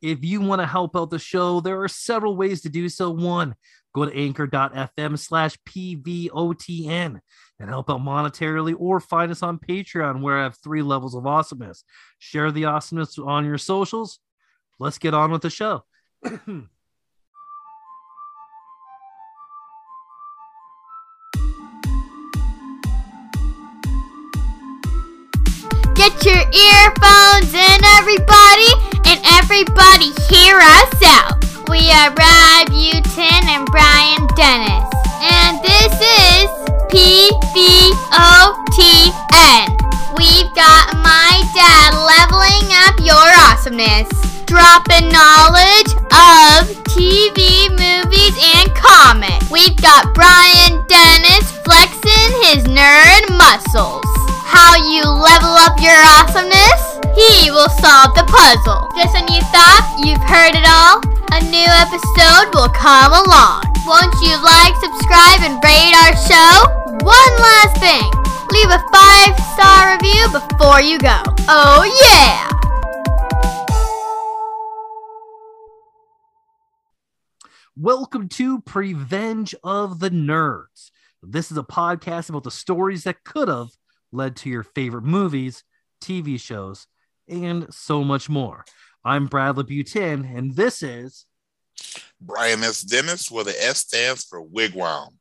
if you want to help out the show, there are several ways to do so. One, go to anchor.fm slash PVOTN and help out monetarily, or find us on Patreon where I have three levels of awesomeness. Share the awesomeness on your socials. Let's get on with the show. Get your earphones in, everybody, everybody hear us out. We are Rabutin and Brian Dennis, and this is PVOTN. We've got my dad leveling up your awesomeness, dropping knowledge of TV, movies, and comics. We've got Brian Dennis flexing his nerd muscles how you level up your awesomeness? He will solve the puzzle. Just when you thought you've heard it all, a new episode will come along. Won't you like, subscribe, and rate our show? One last thing. Leave a five star review before you go. Oh yeah! Welcome to Pre-Venge of the Nerds. This is a podcast about the stories that could have led to your favorite movies, TV shows, and so much more. I'm Bradley Butin, and this is Brian S. Dennis, where the S stands for Wigwam.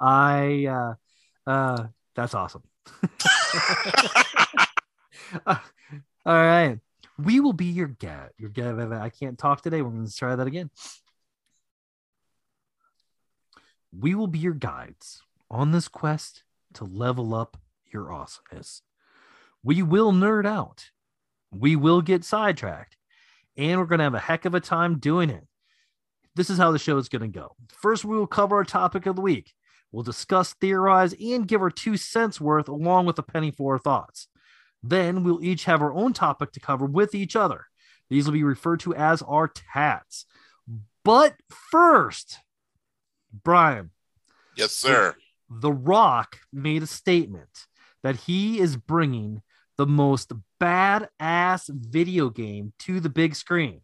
I, uh, uh, that's awesome. uh, all right. We will be your guide. Your guide. I can't talk today. We're going to try that again. We will be your guides on this quest to level up your awesomeness. We will nerd out. We will get sidetracked. And we're going to have a heck of a time doing it. This is how the show is going to go. First, we will cover our topic of the week. We'll discuss, theorize, and give our two cents worth along with a penny for our thoughts. Then we'll each have our own topic to cover with each other. These will be referred to as our tats. But first, Brian. Yes, sir. The Rock made a statement that he is bringing the most badass video game to the big screen.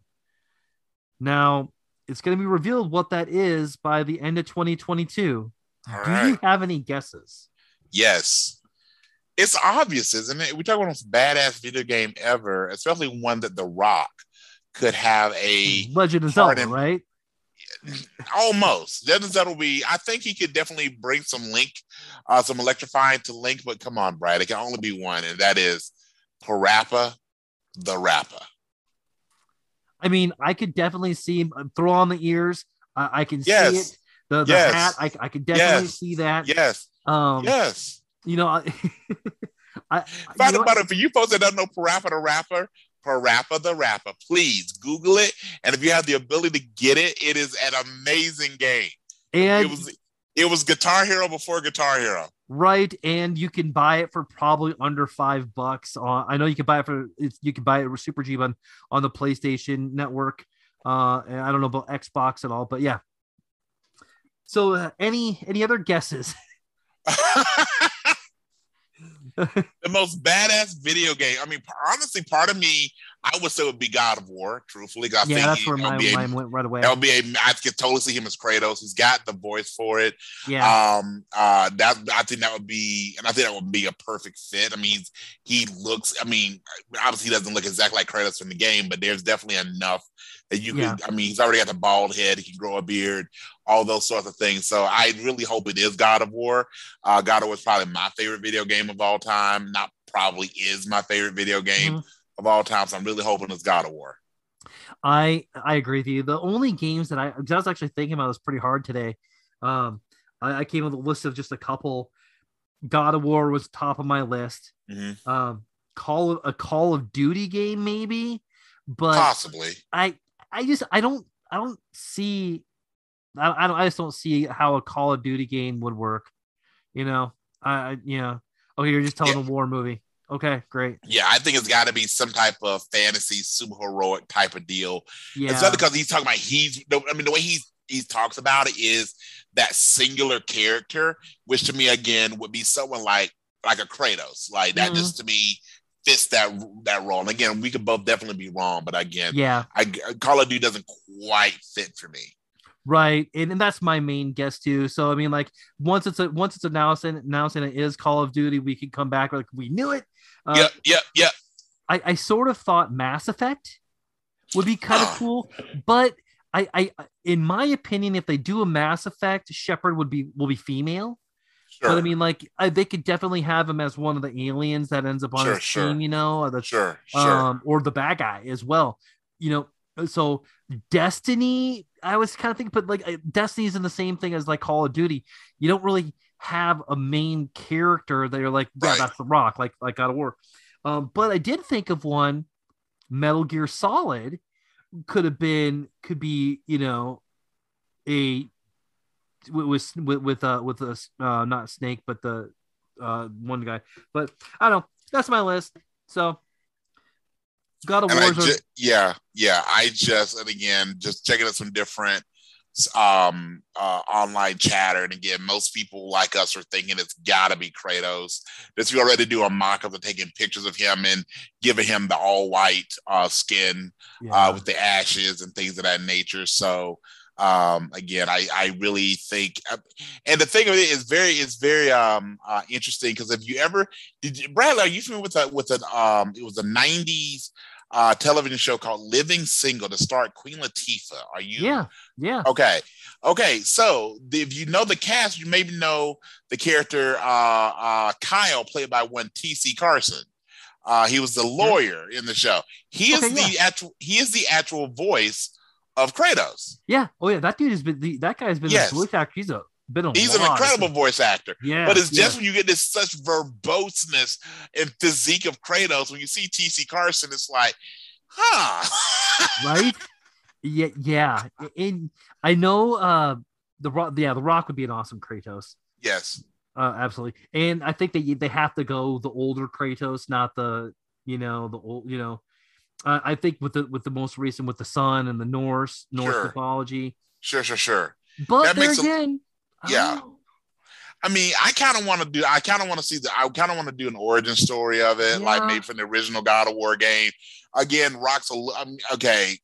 Now, it's going to be revealed what that is by the end of 2022. All Do right. you have any guesses? Yes. It's obvious, isn't it? We talk about the most badass video game ever, especially one that The Rock could have a Legend of Zelda, in- right? Almost. Doesn't that'll be I think he could definitely bring some link, uh, some electrifying to link, but come on, Brad, it can only be one, and that is Parappa the Rapper. I mean, I could definitely see him uh, throw on the ears. I, I can see it. The, the Yes. hat, I, I could definitely Yes. see that. Yes, Um, yes. you know, I, I Find you know about it for you folks that don't know Parappa the Rapper. Parappa the Rapper. Please Google it, and if you have the ability to get it, it is an amazing game. and it was it was Guitar Hero before Guitar Hero. right, and you can buy it for probably under five bucks. On I know you can buy it for you can buy it with Super G on on the PlayStation Network. Uh, and I don't know about Xbox at all, but yeah. So, uh, any any other guesses? the most badass video game. I mean, honestly, part of me, I would say it would be God of War. truthfully. I yeah, think that's he- where that'll my mind went right away. That would be a. I could totally see him as Kratos. He's got the voice for it. Yeah, Um. Uh. That I think that would be, and I think that would be a perfect fit. I mean, he looks. I mean, obviously he doesn't look exactly like Kratos in the game, but there's definitely enough that you Yeah. could. I mean, he's already got the bald head. He can grow a beard. All those sorts of things. So I really hope it is God of War. Uh, God of War is probably my favorite video game of all time. Not probably is my favorite video game Mhm. Of all time. So I'm really hoping it's God of War. I I agree with you. The only games that I, I was actually thinking about this pretty hard today. Um, I, I came with a list of just a couple. God of War was top of my list. Mhm. Um, Call of a Call of Duty game maybe, but Possibly. I I just I don't I don't see I, I don't I just don't see how a Call of Duty game would work. You know, I, I you know okay you're just telling Yeah. a war movie. Okay, great. Yeah, I think it's got to be some type of fantasy, super heroic type of deal. Yeah, It's not because he's talking about he's. I mean, the way he he talks about it is that singular character, which to me again would be someone like like a Kratos. Like that Mhm. just to me fits that that role. And again, we could both definitely be wrong, but again, Yeah, I Call of Duty doesn't quite fit for me. right. And, and that's my main guess too. So I mean, like once it's a once it's announced and announcing it is Call of Duty, we can come back like we knew it. Uh, yeah, yeah, yep. I, I sort of thought Mass Effect would be kind of cool, but I, I, in my opinion, if they do a Mass Effect, Shepard would be will be female. Sure, But I mean, like I, they could definitely have him as one of the aliens that ends up on Sure, his sure. team, you know, or the sure, sure. um, or the bad guy as well. You know, so Destiny, I was kind of thinking, but like uh, Destiny's in the same thing as like Call of Duty. You don't really have a main character that you're like, yeah, Right. that's the Rock, like like God of War. Um, but I did think of one, Metal Gear Solid, could have been, could be, you know, a with with with uh with a uh not Snake, but the uh one guy. But I don't know. That's my list. So God of and I War's are- ju- yeah, yeah. I just and again, just checking out some different um uh online chatter. And again most people like us are thinking it's gotta be kratos. This we already do a mock-up of taking pictures of him and giving him the all white uh skin yeah. uh with the ashes and things of that nature. So um again i i really think uh, and the thing of it is very is very um uh interesting because if you ever did you, bradley are you familiar with that with an um it was a 90s uh television show called living single to start queen latifah are you yeah, yeah, Okay. Okay. So the- if you know the cast, you maybe know the character uh, uh, Kyle, played by one T.C. Carson. Uh, he was the lawyer in the show. He is Okay, the actual. He is the actual voice of Kratos. yeah. Oh yeah, that dude has been the, that guy's been Yes. a voice actor. He's a been He's an incredible voice actor. Yeah, But it's yeah. just when you get this such verboseness and physique of Kratos, when you see T.C. Carson, it's like, huh? right. Yeah, yeah. And I know uh the rock. Yeah, the Rock would be an awesome Kratos. yes. Uh, absolutely. And I think that they have to go the older Kratos, not the you know the old you know. Uh, I think with the with the most recent with the sun and the Norse Norse Sure. mythology. Sure. Sure. Sure. But That there makes again, Yeah. know. I mean, I kind of want to do. I kind of want to see the. I kind of want to do an origin story of it, like Yeah. maybe from the original God of War game. Again, rocks a. mean, okay,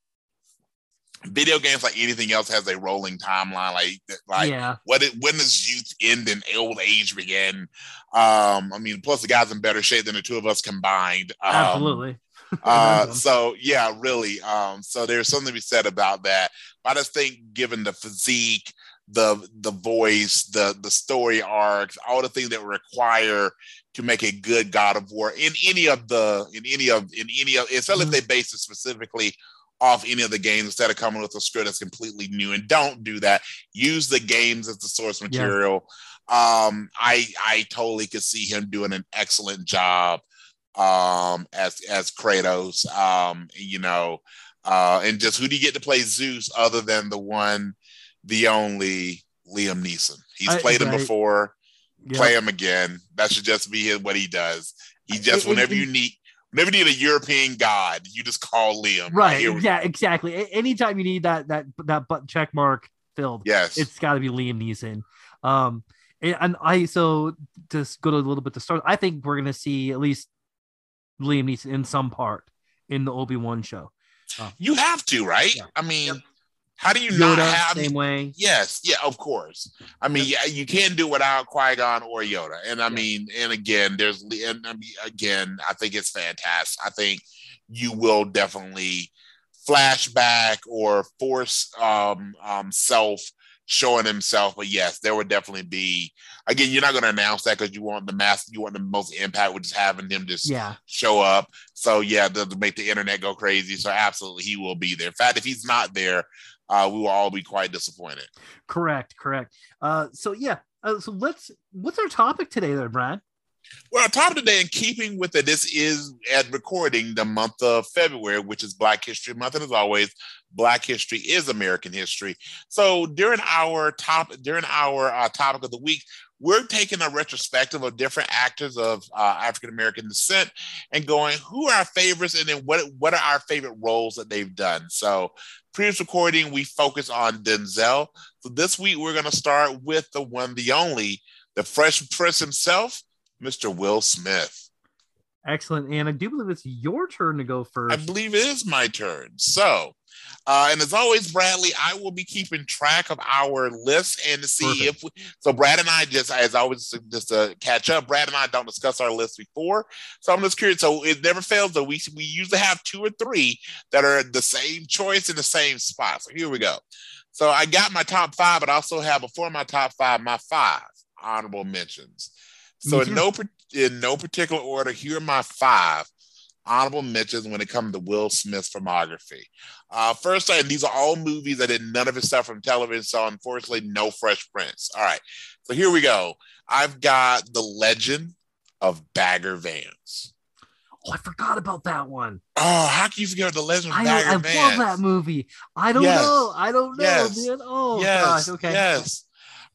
video games like anything else has a rolling timeline. Like, like yeah, what? It, when does youth end and old age begin? Um, I mean, plus the guy's in better shape than the two of us combined. Um, absolutely. uh, so yeah, really. Um, so there's something to be said about that. But I just think, given the physique, the the voice, the the story arcs, all the things that require to make a good God of War in any of the in any of in any of, especially if they base it specifically off any of the games instead of coming with a script that's completely new. And don't do that. Use the games as the source Yeah. material. Um, I I totally could see him doing an excellent job um as as Kratos um you know uh and just who do you get to play Zeus other than the one the only Liam Neeson he's I- played him right. before Yeah. play him again that should just be his, what he does he just And- whenever and- you need whenever you need a European god you just call Liam Right. Yeah, exactly. A- Anytime you need that that that button check mark filled, yes it's got to be Liam Neeson. Um, and, and I so just go to a little bit to start, I think we're gonna see at least Liam Neeson in some part in the Obi Wan show. you have to right Yeah. I mean Yep. How do you not Yoda, have same way. Yes, yeah, of course. I mean, yeah, you can't do without Qui Gon or Yoda, and I Yeah. mean, and again, there's, and I mean, again, I think it's fantastic. I think you will definitely flashback or force um, um, self showing himself, but yes, there would definitely be. Again, you're not going to announce that because you want the mass, you want the most impact with just having him just Yeah, show up. So yeah, to make the internet go crazy. So absolutely, he will be there. In fact, if he's not there, uh, we will all be quite disappointed. correct, correct. Uh, so yeah, uh, so let's. What's our topic today, there, Brad? Well, our topic today, in keeping with it, this is at recording the month of February, which is Black History Month, and as always, Black History is American history. So during our top, during our uh, topic of the week, we're taking a retrospective of different actors of uh, African American descent and going, who are our favorites, and then what what are our favorite roles that they've done. So previous recording, we focused on Denzel. So this week, we're going to start with the one, the only, the Fresh Prince himself. Mr. Will Smith. Excellent. And I do believe it's your turn to go first. I believe it is my turn. So, uh, and as always, Bradley, I will be keeping track of our list and to see Perfect. if we, so. Brad and I just, as always, just to catch up. Brad and I don't discuss our list before, so I'm just curious. So it never fails that we we usually have two or three that are the same choice in the same spot. So here we go. So I got my top five, but I also have before my top five my five honorable mentions. So Me in no in no particular order, here are my five honorable mentions when it comes to Will Smith's filmography. Uh, first, and these are all movies that did none of his stuff from television, so unfortunately, no Fresh Prince. All right, so here we go. I've got The Legend of Bagger Vance. Oh, I forgot about that one. Oh, how can you forget The Legend of I, Bagger I Vance? love that movie. I don't Yes. know. I don't know, Yes. man. Oh yes, gosh. Okay. yes.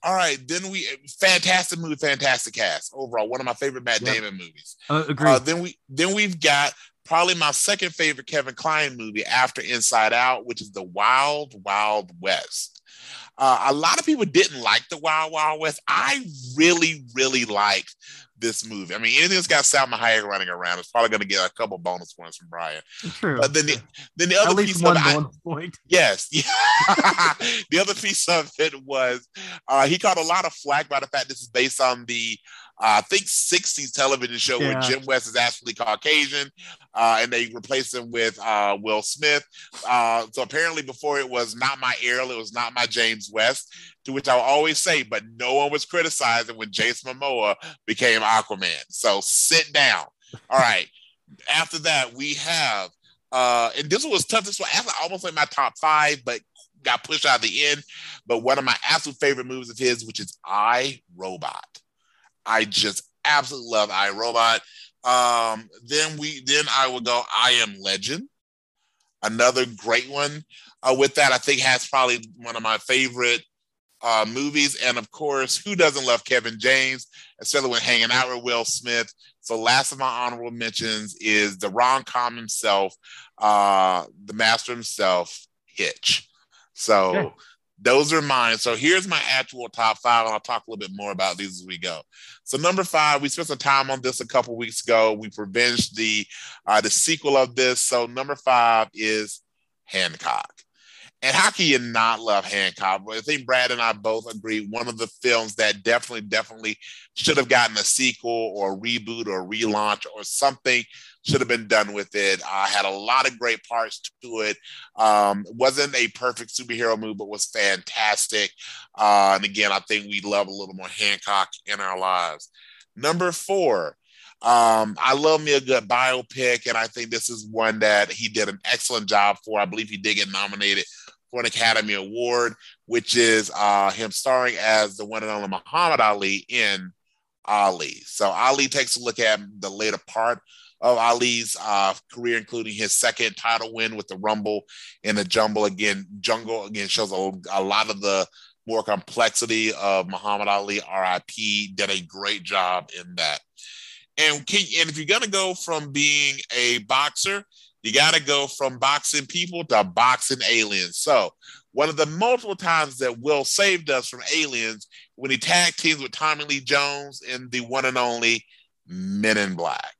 All right, then we fantastic movie, fantastic cast. Overall, one of my favorite Matt Yep. Damon movies. Uh, agree. Uh, then we then we've got probably my second favorite Kevin Kline movie after Inside Out, which is the Wild Wild West. Uh, a lot of people didn't like the Wild Wild West. I really, really liked this movie. I mean, anything that's got Salma Hayek running around is probably going to get a couple bonus points from Brian. True. But then the then the At other least piece one of it, point. Yes. the other piece of it was uh, he caught a lot of flack by the fact this is based on the, uh, I think, 60s television show where Jim West is actually Caucasian uh, and they replaced him with uh, Will Smith. Uh, so apparently, before it was not my Errol, it was not my James West, to which I'll always say, but no one was criticizing when Jason Momoa became Aquaman. So sit down. All right. After that, we have uh, and this one was tough. This one actually almost like my top five, but got pushed out of the end. But one of my absolute favorite movies of his, which is I Robot. I just absolutely love I Robot. Um, then we then I would go I Am Legend. Another great one. Uh, with that, I think has probably one of my favorite uh, movies. And of course, who doesn't love Kevin James, especially when hanging out with Will Smith? So, last of my honorable mentions is the rom com himself, uh, the master himself, Hitch. So, those are mine. So, here's my actual top five, and I'll talk a little bit more about these as we go. So, number five, we spent some time on this a couple weeks ago. We revenged the uh, the sequel of this. So, number five is Hancock. And how can you not love Hancock? I think Brad and I both agree one of the films that definitely, definitely should have gotten a sequel or a reboot or relaunch or something should have been done with it. I had a lot of great parts to it. Um, wasn't a perfect superhero movie, but was fantastic. Uh, and again, I think we love a little more Hancock in our lives. Number four, um, I love me a good biopic, and I think this is one that he did an excellent job for. I believe he did get nominated for an Academy Award, which is uh, him starring as the one and only Muhammad Ali in Ali. So Ali takes a look at the later part of Ali's uh, career, including his second title win with the Rumble in the Jumble. Again, Jungle again shows a, a lot of the more complexity of Muhammad Ali. RIP did a great job in that. And can, and if you're gonna go from being a boxer, you got to go from boxing people to boxing aliens. So, one of the multiple times that Will saved us from aliens when he tag teams with Tommy Lee Jones in the one and only Men in Black.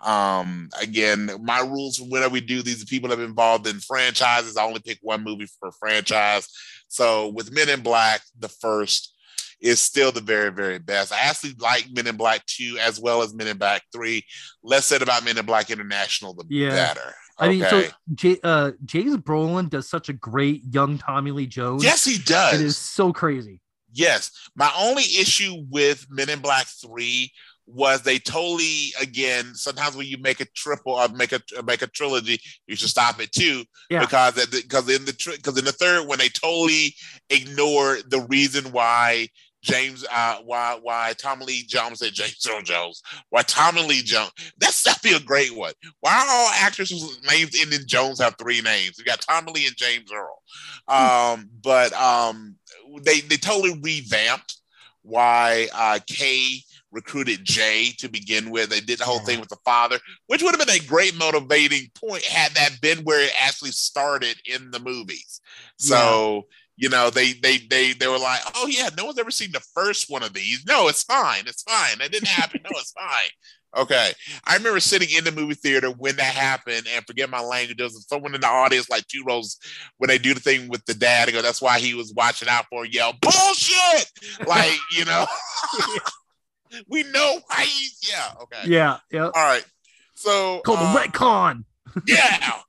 Um, again, my rules for whenever we do these people that have involved in franchises, I only pick one movie per franchise. So, with Men in Black, the first is still the very, very best. I actually like Men in Black 2 as well as Men in Black 3. Less said about Men in Black International, the Yeah. better. I mean, so J- uh, James Brolin does such a great young Tommy Lee Jones. yes, he does. it is so crazy. Yes. My only issue with Men in Black 3 was they totally again sometimes when you make a triple or make a make a trilogy you should stop it too Yeah. because because in the because in the third one they totally ignore the reason why James uh why why Tommy Lee Jones said James Earl Jones why Tommy Lee Jones that's that'd be a great one why are all actors whose names ending Jones have three names we got Tommy Lee and James Earl um but um they they totally revamped why uh Kay recruited Jay to begin with. They did the whole Yeah. thing with the father, which would have been a great motivating point had that been where it actually started in the movies. So, you know, they they they they were like, oh yeah, no one's ever seen the first one of these. No, it's fine, it's fine. That didn't happen. no, it's fine. Okay. I remember sitting in the movie theater when that happened and forget my language. There was someone in the audience, like two rows, when they do the thing with the dad, and go, that's why he was watching out for yell, bullshit. Like, you know, we know why he's, yeah. Okay. Yeah. Yeah. All right. So, Called um, the retcon. yeah.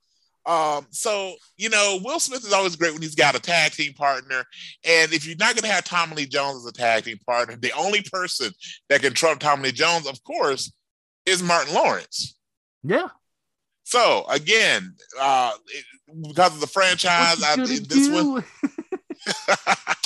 Um, so you know, Will Smith is always great when he's got a tag team partner. And if you're not gonna have Tommy Lee Jones as a tag team partner, the only person that can trump Tommy Lee Jones, of course, is Martin Lawrence. Yeah. So again, uh, it- because of the franchise, I What you think this one,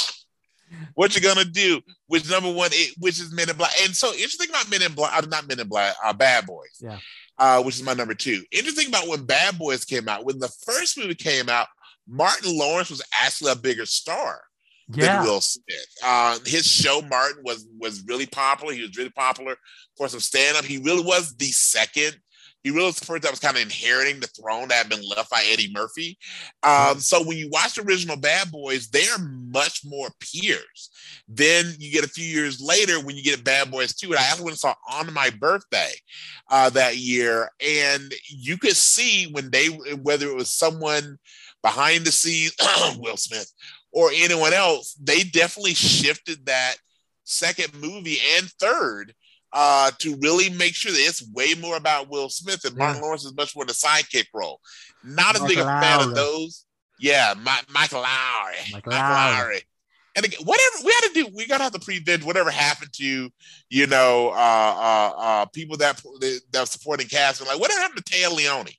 what you're gonna do? Which number one? It, which is Men in Black. And so interesting about Men in Black, uh, not Men in Black, uh, Bad Boys. Yeah. Uh, which is my number two. Interesting about when Bad Boys came out. When the first movie came out, Martin Lawrence was actually a bigger star than Will Smith. Uh, his show Martin was was really popular. He was really popular for some stand up. He really was the second. He really was the person that was kind of inheriting the throne that had been left by Eddie Murphy. Um, so when you watch the original Bad Boys, they are much more peers. Then you get a few years later when you get Bad Boys 2, and I actually went and saw on my birthday uh, that year, and you could see when they whether it was someone behind the scenes, Will Smith, or anyone else, they definitely shifted that second movie and third uh, to really make sure that it's way more about Will Smith and Martin Lawrence is much more the sidekick role. Not as big a fan of those. Yeah, Mi- Michael Lowrey. Michael Michael Lowrey. And again, whatever we had to do, we gotta have to prevent whatever happened to, you you know, uh, uh, uh, people that that supporting cast. Like, whatever happened to Téa Leoni?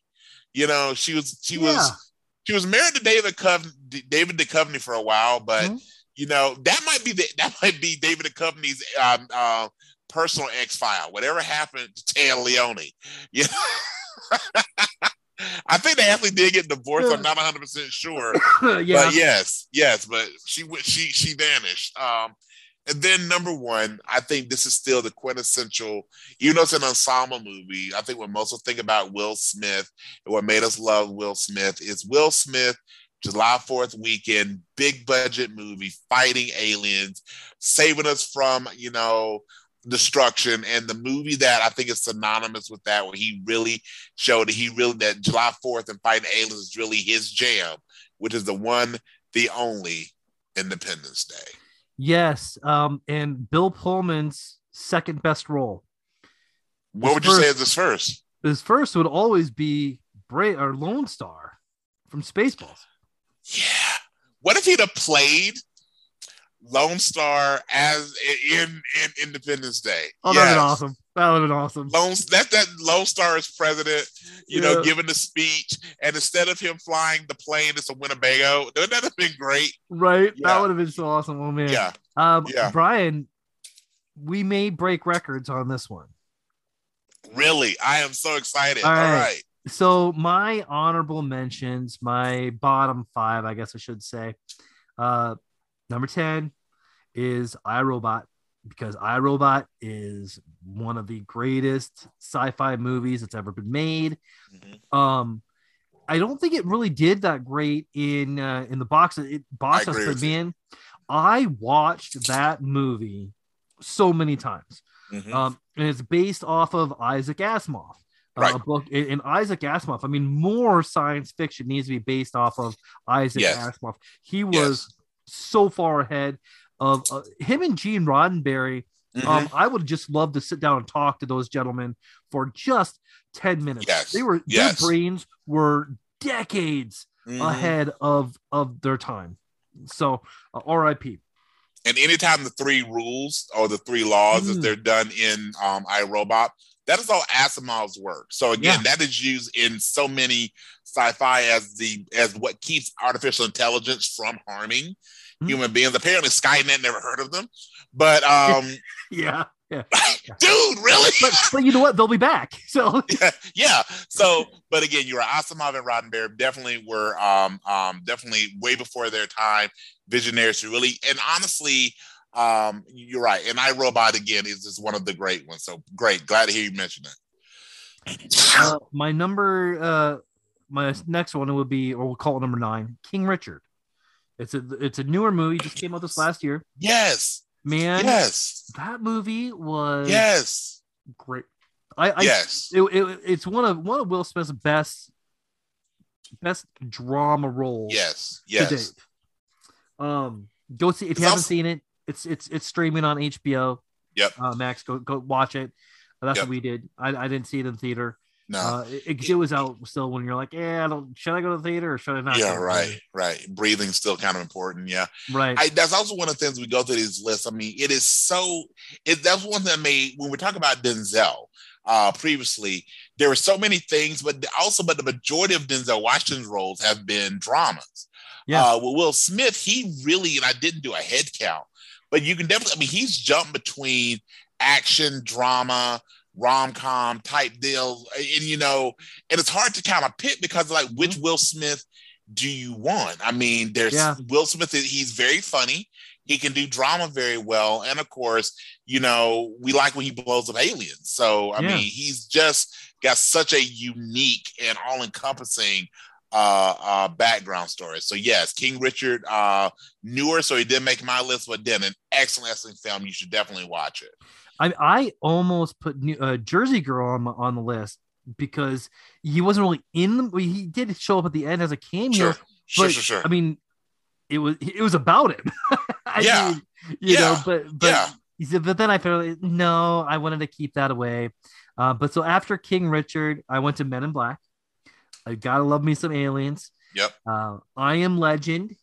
You know, she was she Yeah. was she was married to David Cov- David Duchovny for a while, but Mhm. you know that might be the, that might be David Duchovny's um, uh, personal X file. Whatever happened to Téa Leoni, you know. I think they actually did get divorced. I'm not 100 percent sure, yeah. but yes, yes, but she went- she she vanished. Um, and then number one, I think this is still the quintessential, even though it's an ensemble movie. I think what most will think about Will Smith and what made us love Will Smith is Will Smith, July 4th weekend, big budget movie, fighting aliens, saving us from, you know, destruction. And the movie that I think is synonymous with that, where he really showed that he really, that July 4th and fighting aliens is really his jam, which is the one, the only Independence Day. Yes. Um, and Bill Pullman's second best role. What His would you say is his first? His first would always be Bray or Lone Starr from Spaceballs. Yeah. What if he'd have played Lone Starr as in in Independence Day? Oh, that'd Yes. been awesome. That would have been awesome. Lone that that Lone Starr is president, you know, giving the speech, and instead of him flying the plane, it's a Winnebago. That Wouldn't that have been great? Right? Yeah. That would have been so awesome. Oh man. Yeah. Um, Yeah. Brian, we may break records on this one. Really, I am so excited. All All right. right. So my honorable mentions, my bottom five, I guess I should say. Uh, number ten is iRobot because iRobot is one of the greatest sci-fi movies that's ever been made. Mhm. Um, I don't think it really did that great in uh, in the box it box office man. I watched that movie so many times. Mhm. Um, and it's based off of Isaac Asimov, uh, Right. a book. And and Isaac Asimov, I mean, more science fiction needs to be based off of Isaac Yes. Asimov. He was Yes. So far ahead of uh, him and Gene Roddenberry. Mhm. Um, I would just love to sit down and talk to those gentlemen for just 10 minutes. Yes. They were Yes. their brains were decades Mhm. ahead of of their time. So uh, RIP. And anytime the three rules or the three laws, if Mm. they're done in um, iRobot, that is all Asimov's work. So again, Yeah. that is used in so many sci-fi as the as what keeps artificial intelligence from harming Mm. human beings. Apparently, Skynet never heard of them, but um, Yeah. Yeah. dude, really? But but you know what? They'll be back. So yeah. So, but again, you're. Asimov and Roddenberry definitely were um, um, definitely way before their time, visionaries who really and honestly, um, you're right. And iRobot again is just one of the great ones. So great, glad to hear you mention it. uh, my number uh my next one would be or we'll call it number nine king richard it's a it's a newer movie just came out this last year Yes, man yes, that movie was yes. great I, I yes. it, it, it's one of one of Will Smith's best best drama roles Yes. to Yes. date. Um, go see if It's you haven't also- seen it. It's it's it's streaming on HBO. Yep. Uh, Max, go go watch it. That's Yep. what we did. I, I didn't see it in theater. No. Uh, it, it, was out still when you're like, yeah, I don't. Should I go to the theater or should I not? yeah. go to the Right. Right. Breathing's still kind of important. Yeah. Right. I, that's also one of the things we go through these lists. I mean, it is so. It that's one that made when we talk about Denzel uh, previously. There were so many things, but also, but the majority of Denzel Washington's roles have been dramas. Yeah. Uh, with Will Smith, he really, and I didn't do a head count, but you can definitely. I mean, he's jumped between action, drama, rom com type deals, and you know, and it's hard to kind of pick because like mm-hmm. which Will Smith do you want? I mean, there's Yeah. Will Smith. He's very funny. He can do drama very well, and of course, you know, we like when he blows up aliens. So I Yeah. mean, he's just got such a unique and all-encompassing uh, uh, background story. So yes, King Richard, uh, newer, so he didn't make my list, but then an excellent, excellent film. You should definitely watch it. I I almost put New, uh, Jersey Girl on my, on the list because he wasn't really in the. He did show up at the end as a cameo. Sure, sure, but, sure, sure. I mean, it was it was about him. Yeah. mean, you know, Yeah. but but Yeah. he said, but then I felt like, no, I wanted to keep that away. Uh, but so after King Richard, I went to Men in Black. I gotta love me some aliens. Yep. Uh, I am Legend.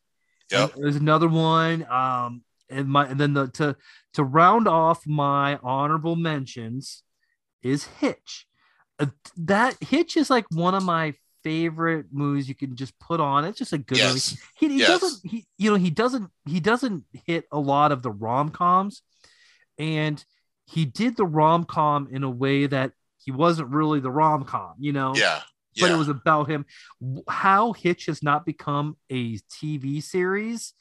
Yep. And There's another one. Um, and my and then the to to round off my honorable mentions is Hitch. Uh, that Hitch is like one of my favorite movies you can just put on. It's just a good movie yes, he, he Yes. doesn't he you know he doesn't he doesn't hit a lot of the rom-coms and he did the rom-com in a way that he wasn't really the rom-com you know yeah, but it was about him how hitch has not become a tv series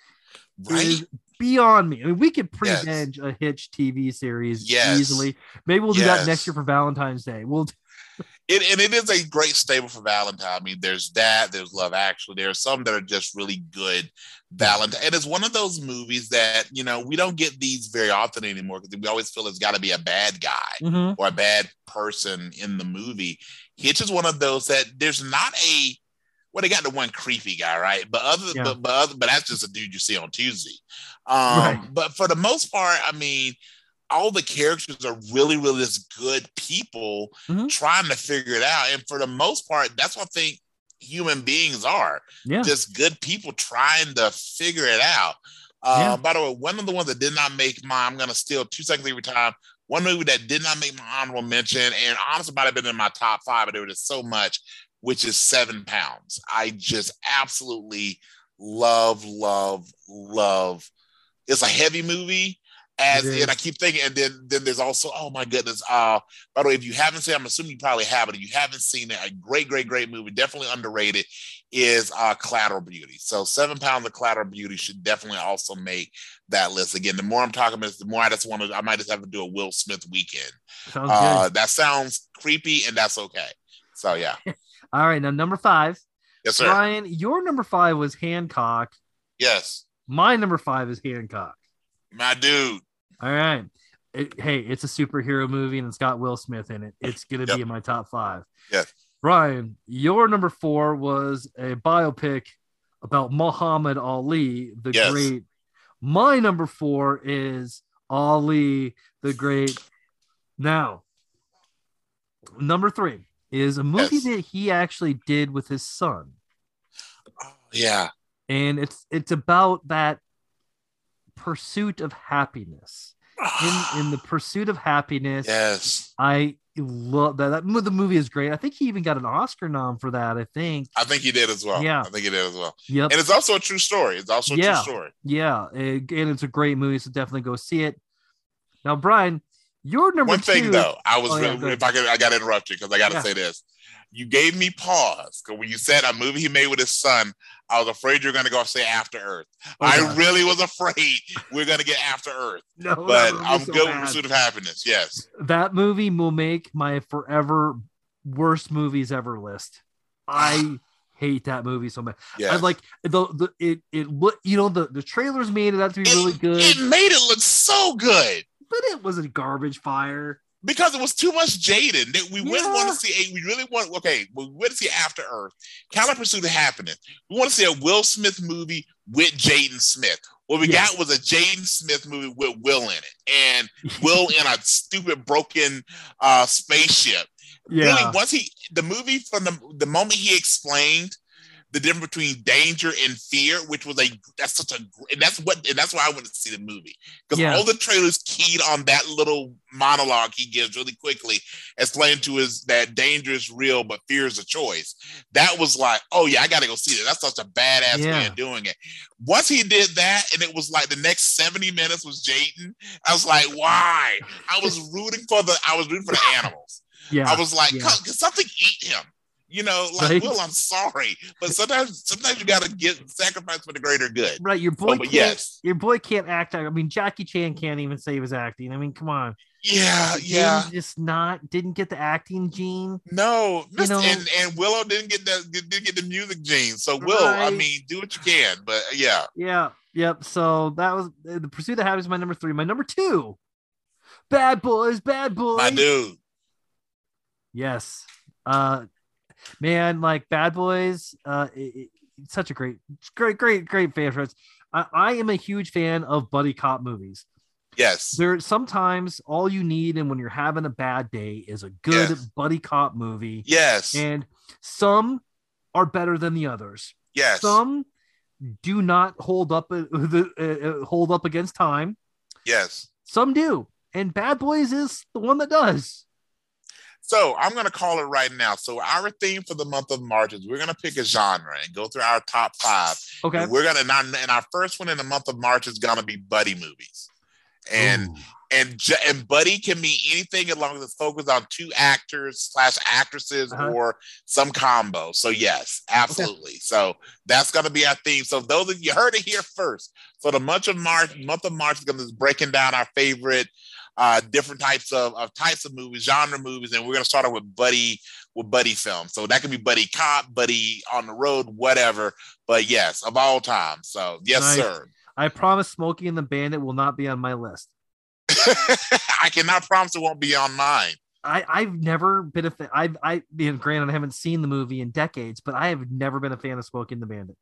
right. is beyond me i mean we could Yes. pre-venge a hitch tv series Yes. easily maybe we'll do that next year for valentine's day we'll It, and it is a great staple for Valentine. I mean, there's that, there's Love Actually, there are some that are just really good Valentine. And it's one of those movies that, you know, we don't get these very often anymore because we always feel it's got to be a bad guy Mhm. or a bad person in the movie. Hitch is one of those that there's not a well, they got the one creepy guy, right? But other Yeah. but but other, but that's just a dude you see on Tuesday. Um, Right. but for the most part, I mean, all the characters are really, really just good people Mhm. trying to figure it out. And for the most part, that's what I think human beings are yeah just good people trying to figure it out. Uh, Yeah. By the way, one of the ones that did not make my, I'm going to steal two seconds every time. One movie that did not make my honorable mention, and honestly might have been in my top five, but there was just so much, which is Seven Pounds. I just absolutely love, love, love. It's a heavy movie. As is. and I keep thinking, and then then there's also, oh my goodness. Uh, by the way, if you haven't seen, I'm assuming you probably have it. If you haven't seen it, a great, great, great movie, definitely underrated, is uh Collateral Beauty. So seven pounds of Collateral Beauty should definitely also make that list. Again, the more I'm talking about, this, the more I just want to. I might just have to do a Will Smith weekend. sounds Uh, good that sounds creepy, and that's okay. So yeah, all right now number five yes sir. Brian, your number five was Hancock. Yes, My number five is Hancock. my dude. All right. It- hey, it's a superhero movie and it's got Will Smith in it. It's going to Yep. be in my top five. Yes. Brian, your number four was a biopic about Muhammad Ali, the Yes. great. My number four is Ali, the great. Now, number three is a movie Yes. that he actually did with his son. Oh, yeah, and it's it's about that pursuit of happiness in in the pursuit of happiness yes. i love that that the movie is great i think he even got an oscar nom for that i think I think he did as well. Yeah. I think he did as well. yep And it's also a true story. It's also a Yeah. true story. yeah and it's a great movie so definitely go see it now brian your number One thing two though, I was Oh, yeah, go if I could, I got to interrupt you because I got to Yeah. say this. You gave me pause because when you said a movie he made with his son, I was afraid you were going to go say After Earth. Oh, I God. really was afraid we are going to get After Earth, no, but I'm so good with. Pursuit of Happiness. Yes, that movie will make my forever worst movies ever list i hate that movie so much yes. I like the the it it look you know the the trailers made it out to be It- really good, It made it look so good. but it was a garbage fire. Because it was too much Jaden. That we wouldn't want to see. A, we really want. Okay, we went to see After Earth. Counter Pursuit happening. We want to see a Will Smith movie with Jaden Smith. What we Yes. got was a Jaden Smith movie with Will in it, and Will in a stupid broken uh, spaceship. Yeah. Really, once he the movie from the the moment he explained the difference between danger and fear, which was a that's such a and that's what and that's why I went to see the movie because Yeah. all the trailers keyed on that little monologue he gives really quickly, explaining to us that danger is real but fear is a choice. That was like, oh yeah, I got to go see that. That's such a badass Yeah. way of doing it. Once he did that, and it was like the next seventy minutes was Jaden. I was like, why? I was rooting for the I was rooting for the animals. yeah. I was like, yeah. Can something eat him? You know, like Right. Will, I'm sorry, but sometimes sometimes you gotta get sacrifice for the greater good. right. Your boy but can't. yes. Your boy can't act. I mean, Jackie Chan can't even save his acting. I mean, come on. Yeah, yeah. Just not didn't get the acting gene. No, You know- and and Willow didn't get that didn't get the music gene. So Will, I mean, do what you can, but yeah, Yeah. Yep. So that was uh, the pursuit of happiness. is My number three. My number two. Bad boys. Bad boys. my dude. Yes. Uh man, like Bad Boys, uh it, it- such a great great great great favorites. I, I am a huge fan of buddy cop movies. Yes, There sometimes all you need and when you're having a bad day is a good Yes. buddy cop movie. yes, And some are better than the others. yes, Some do not hold up uh, the uh, uh, hold up against time. yes. Some do. And Bad Boys is the one that does. So I'm gonna call it right now. So our theme for the month of March is we're gonna pick a genre and go through our top five. Okay. And we're gonna and our, and our first one in the month of March is gonna be buddy movies. And Ooh. and and buddy can be anything as long as it's focused on two actors slash actresses Uh-huh. or some combo. So yes, absolutely. So that's gonna be our theme. So those of you heard it here first. So the month of March, month of March is gonna be breaking down our favorite uh different types of, of types of movies, genre movies, and we're gonna start out with buddy with buddy films. So that could be buddy cop, buddy on the road, whatever. But yes, of all time. So yes, Nice. sir. I promise Smokey and the Bandit will not be on my list. I cannot promise it won't be on mine. I, I've never been a fan. I've I you know, granted I haven't seen the movie in decades, but I have never been a fan of Smokey and the Bandit.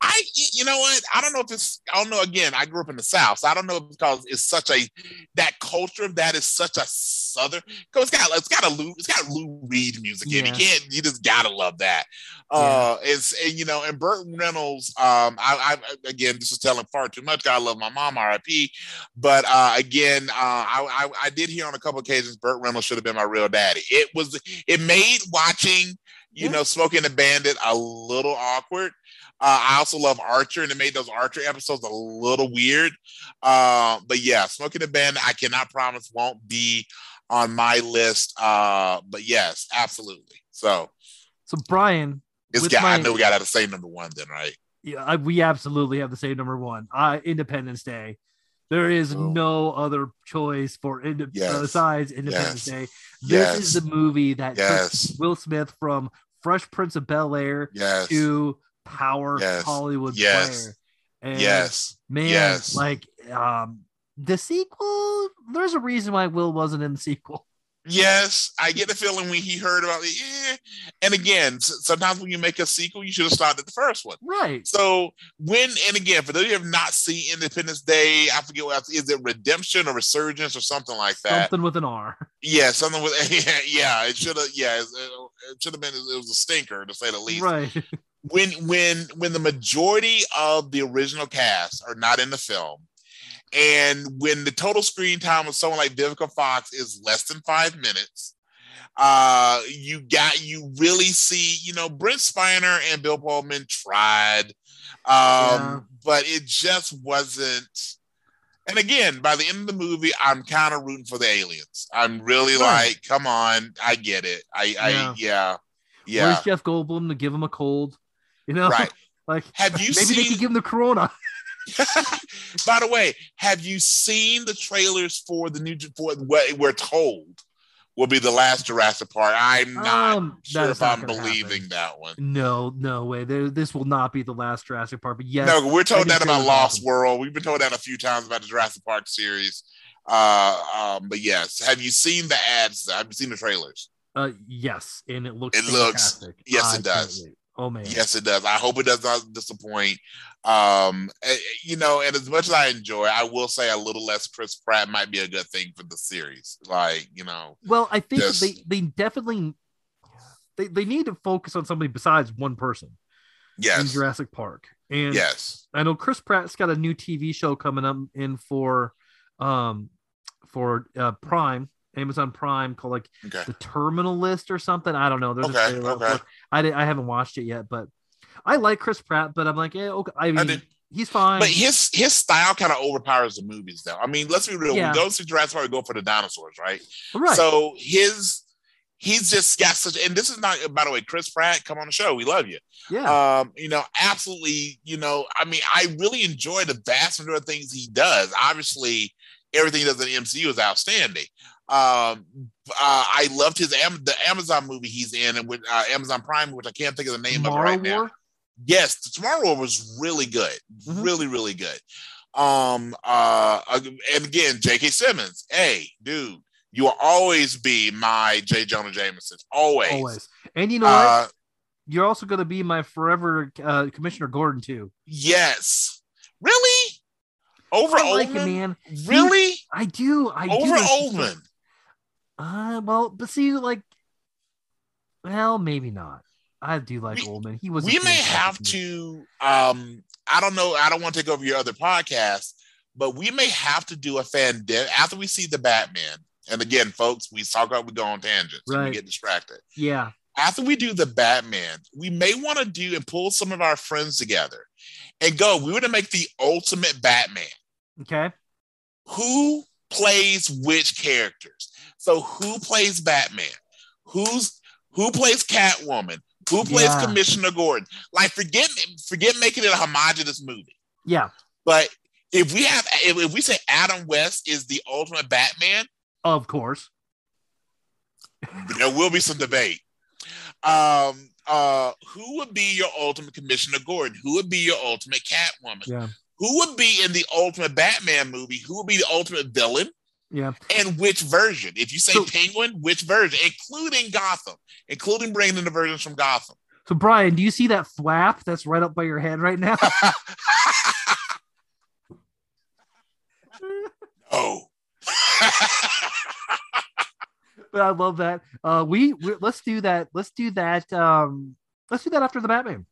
I, you know what? I don't know if it's. I don't know. Again, I grew up in the South, so I don't know because it's such a that culture that is such a Southern. Because it's got it's got a Lou it's got Lou Reed music in. it. You can't. You just gotta love that. Uh, it's and you know, and Burt Reynolds. Um, I, I again, this is telling far too much. God love my mom, R.I.P. But uh, again, uh, I, I I did hear on a couple occasions Burt Reynolds should have been my real daddy. It was it made watching you Yeah. know Smoking the Bandit a little awkward. Uh, I also love Archer, and it made those Archer episodes a little weird. Uh, but yeah, Smoking the Band, I cannot promise won't be on my list. Uh, but yes, absolutely. So So Brian, it's With got. I know we got to the same number one then, right? yeah, I, we absolutely have the same number one. Uh, Independence Day. There is Oh. no other choice for Yes. uh, besides Independence Yes. Day. This Yes. is the movie that took Yes. Will Smith from Fresh Prince of Bel Air Yes. to Power Yes. Hollywood Yes. player. And Yes. man, Yes. like um the sequel, there's a reason why Will wasn't in the sequel. Yes, I get the feeling when he heard about it. Yeah. And again, sometimes when you make a sequel, you should have started the first one. Right. So when and again, for those who have not seen Independence Day, I forget what else, is it Redemption or Resurgence or something like that? Something with an R. Yeah, something with yeah, yeah it should have yeah, it, it should have been it was a stinker to say the least. Right. When when when the majority of the original cast are not in the film, and when the total screen time of someone like Vivica Fox is less than five minutes, uh, you got you really see, you know, Brent Spiner and Bill Pullman tried, um, Yeah. but it just wasn't. And again, by the end of the movie, I'm kind of rooting for the aliens. I'm really like, come on, I get it. I, I, Yeah. yeah, yeah, Where's Jeff Goldblum to give him a cold? You know, right. like Have you maybe they could give him the corona. By the way, have you seen the trailers for the new for what we're told will be the last Jurassic Park. I'm not Um, sure if not I'm believing happen. that one. No, no way. There, this will not be the last Jurassic Park. But yes, No, we're told that about Lost awesome. World. We've been told that a few times about the Jurassic Park series. Uh, um, but yes, have you seen the ads? Have you seen the trailers? Uh, yes, and it looks. It looks- fantastic. yes, I it does. wait. Oh man. Yes, it does. I hope it does not disappoint. Um, you know, and as much as I enjoy, I will say a little less Chris Pratt might be a good thing for the series. Like, you know, Well, I think Yes. they they definitely they, they need to focus on somebody besides one person in yes, Jurassic Park. And yes, I know Chris Pratt's got a new TV show coming up in for um for uh Prime, Amazon Prime called like okay, the Terminal List or something. I don't know. There's a Okay, trailer okay. I did, I haven't watched it yet, but I like Chris Pratt, but I'm like, yeah, okay. I mean, do. he's fine. but his his style kind of overpowers the movies, though. I mean, let's be real. Yeah. We go to Jurassic Park, we go for the dinosaurs, right? right. So his he's just got such and this is not by the way, Chris Pratt, come on the show. We love you. yeah. Um, you know, absolutely, you know, I mean, I really enjoy the vast majority of things he does. Obviously, everything he does in the MCU is outstanding. Um, uh, I loved his Am- the Amazon movie he's in and with uh, Amazon Prime, which I can't think of the name of Tomorrow right now. Yes, the Tomorrow War was really good, Mhm. really, really good. Um, uh, and again, J.K. Simmons, hey, dude, you will always be my J. Jonah Jameson, always. Always. And you know what? Uh, You're also going to be my forever uh, Commissioner Gordon too. yes, really, over I like Oldman, him, man. really, I do. I over do. Oldman. Uh, well, but see, like, well, maybe not. I do like We- Oldman. He was. we may have to um i don't know i don't want to take over your other podcast but we may have to do a fan after we see the batman and again folks we talk about we go on tangents and we get distracted Yeah. after we do the batman we may want to do and pull some of our friends together and go we want to make the ultimate batman Okay. who plays which characters so who plays batman? Who's who plays catwoman? Who plays Yeah. commissioner gordon? Like forget forget making it a homogenous movie. Yeah. but if we have if, if we say adam west is the ultimate batman Of course. there will be some debate. Um uh who would be your ultimate commissioner gordon? Who would be your ultimate catwoman? Yeah. who would be in the ultimate batman movie? Who would be the ultimate villain Yeah. and which version? If you say So- Penguin, which version, including Gotham, including bringing in the versions from Gotham. So, Brian, do you see that flap that's right up by your head right now? oh, but I love that. Uh, we, we let's do that. Let's do that. Um, let's do that after the Batman.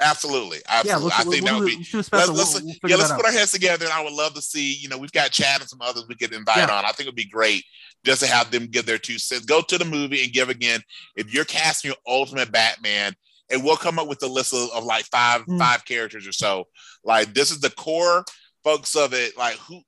Absolutely, absolutely. Let's, I think that would be. let's Let's, let's, we'll, yeah, let's put out. our heads together, and I would love to see. You know, we've got Chad and some others we could invite Yeah. on. I think it would be great just to have them give their two cents. Go to the movie and give again. If you're casting your ultimate Batman, and we'll come up with a list of, of like five Mm. five characters or so. Like this is the core folks of it. Like who,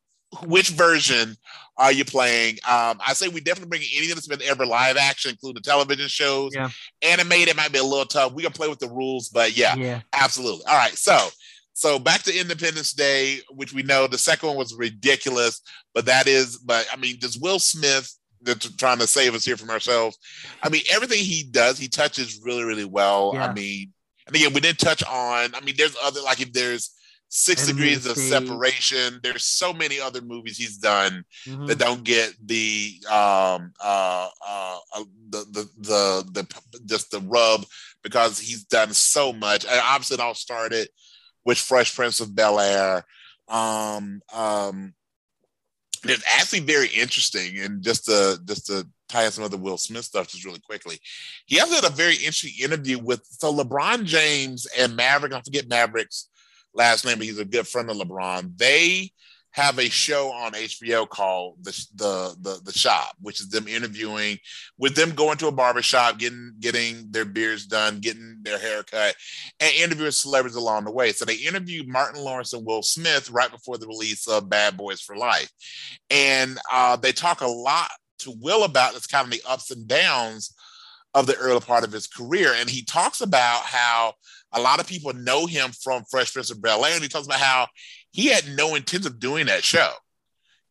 which version are you playing? Um, I say we definitely bring anything that's been ever live action, including the television shows. Yeah. Animated might be a little tough. We can play with the rules, but yeah, Yeah. absolutely. All right, so so back to Independence Day, which we know the second one was ridiculous, but that is, but I mean, does Will Smith? That's trying to save us here from ourselves. I mean, everything he does, he touches really, really well. Yeah. I mean, and again, we didn't touch on. I mean, there's other like if there's six Enemy degrees of separation. There's so many other movies he's done Mhm. that don't get the um uh uh uh, the, the the the just the rub because he's done so much. And obviously, it all started with Fresh Prince of Bel Air. Um, um, it's actually very interesting, and just to just to tie in some other Will Smith stuff just really quickly. He also had a very interesting interview with so LeBron James and Maverick. I forget Maverick's last name, but he's a good friend of LeBron. They have a show on HBO called the the the, the shop, which is them interviewing with them going to a barbershop, getting getting their beards done, getting their hair cut, and interviewing celebrities along the way. So they interviewed Martin Lawrence and Will Smith right before the release of Bad Boys for Life, and uh, they talk a lot to Will about this kind of the ups and downs of the early part of his career, and he talks about how a lot of people know him from Fresh Prince of Bel Air, and he talks about how he had no intent of doing that show.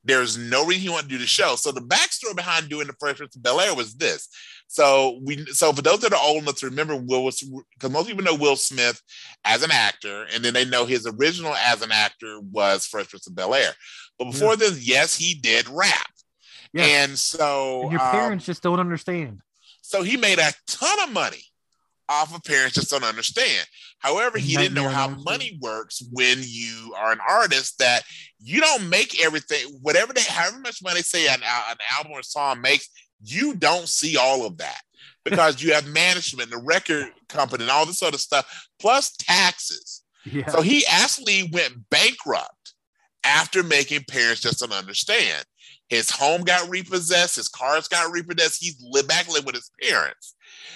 There's no reason he wanted to do the show. So the backstory behind doing the Fresh Prince of Bel Air was this. So we, so for those that are old enough to remember Will, because most people know Will Smith as an actor, and then they know his original as an actor was Fresh Prince of Bel Air. But before yeah. this, yes, he did rap. Yeah. And so and your um, parents just don't understand. So he made a ton of money off of parents just don't understand. However, he didn't know how money works when you are an artist that you don't make everything, whatever they, however much money say an, an album or song makes, you don't see all of that because you have management, the record company, and all this other stuff, plus taxes. Yeah. So he actually went bankrupt after making Parents Just Don't Understand. His home got repossessed, his cars got repossessed. He's lived back living with his parents.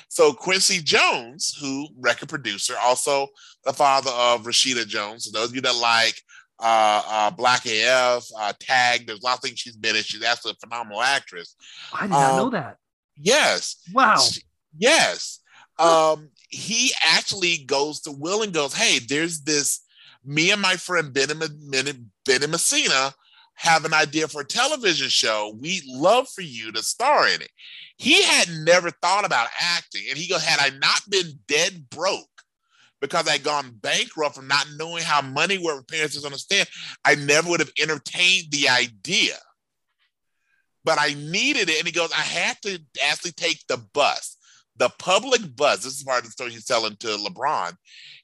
So Quincy Jones, who record producer, also the father of Rashida Jones. So those of you that like uh, uh, Black AF, uh, Tag. There's a lot of things she's been in. She's actually a phenomenal actress. I did not um, know that. Yes. Wow. She, yes. Um, he actually goes to Will and goes, Hey, there's this. Me and my friend Benny, Benny Medina have an idea for a television show. We'd love for you to star in it. He had never thought about acting. And he goes, Had I not been dead broke, because I'd gone bankrupt from not knowing how money worked. Parents just understand. I never would have entertained the idea, but I needed it. And he goes, I had to actually take the bus, the public bus. This is part of the story he's telling to LeBron.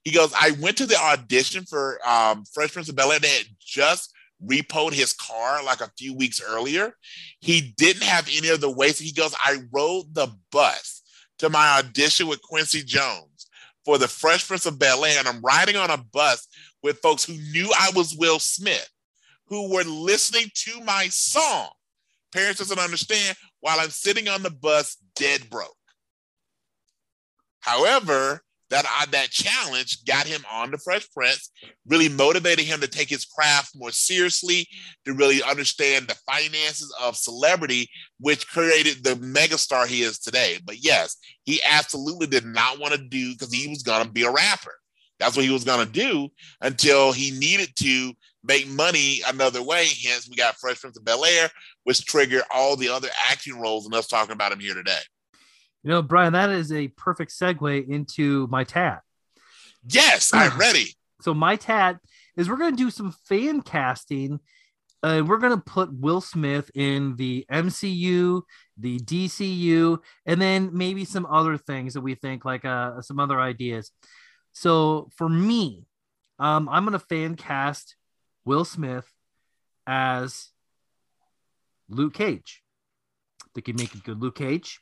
He goes, I went to the audition for um, Fresh Prince of Bel Air. They had just repoed his car like a few weeks earlier. He didn't have any of the ways. He goes, I rode the bus to my audition with Quincy Jones for the Fresh Prince of Bel Air, and I'm riding on a bus with folks who knew I was Will Smith, who were listening to my song. Parents doesn't understand while I'm sitting on the bus, dead broke. However, that I, that challenge got him on the Fresh Prince, really motivated him to take his craft more seriously, to really understand the finances of celebrity, which created the megastar he is today. But yes, he absolutely did not want to do because he was going to be a rapper. That's what he was going to do until he needed to make money another way. Hence, we got Fresh Prince of Bel Air, which triggered all the other acting roles, and us talking about him here today. You know, Brian, that is a perfect segue into my tat. Yes, I'm ready. So my tat is we're going to do some fan casting. Uh, we're going to put Will Smith in the MCU, the DCU, and then maybe some other things that we think, like uh, some other ideas. So for me, um, I'm going to fan cast Will Smith as Luke Cage. I think he'd make a good Luke Cage.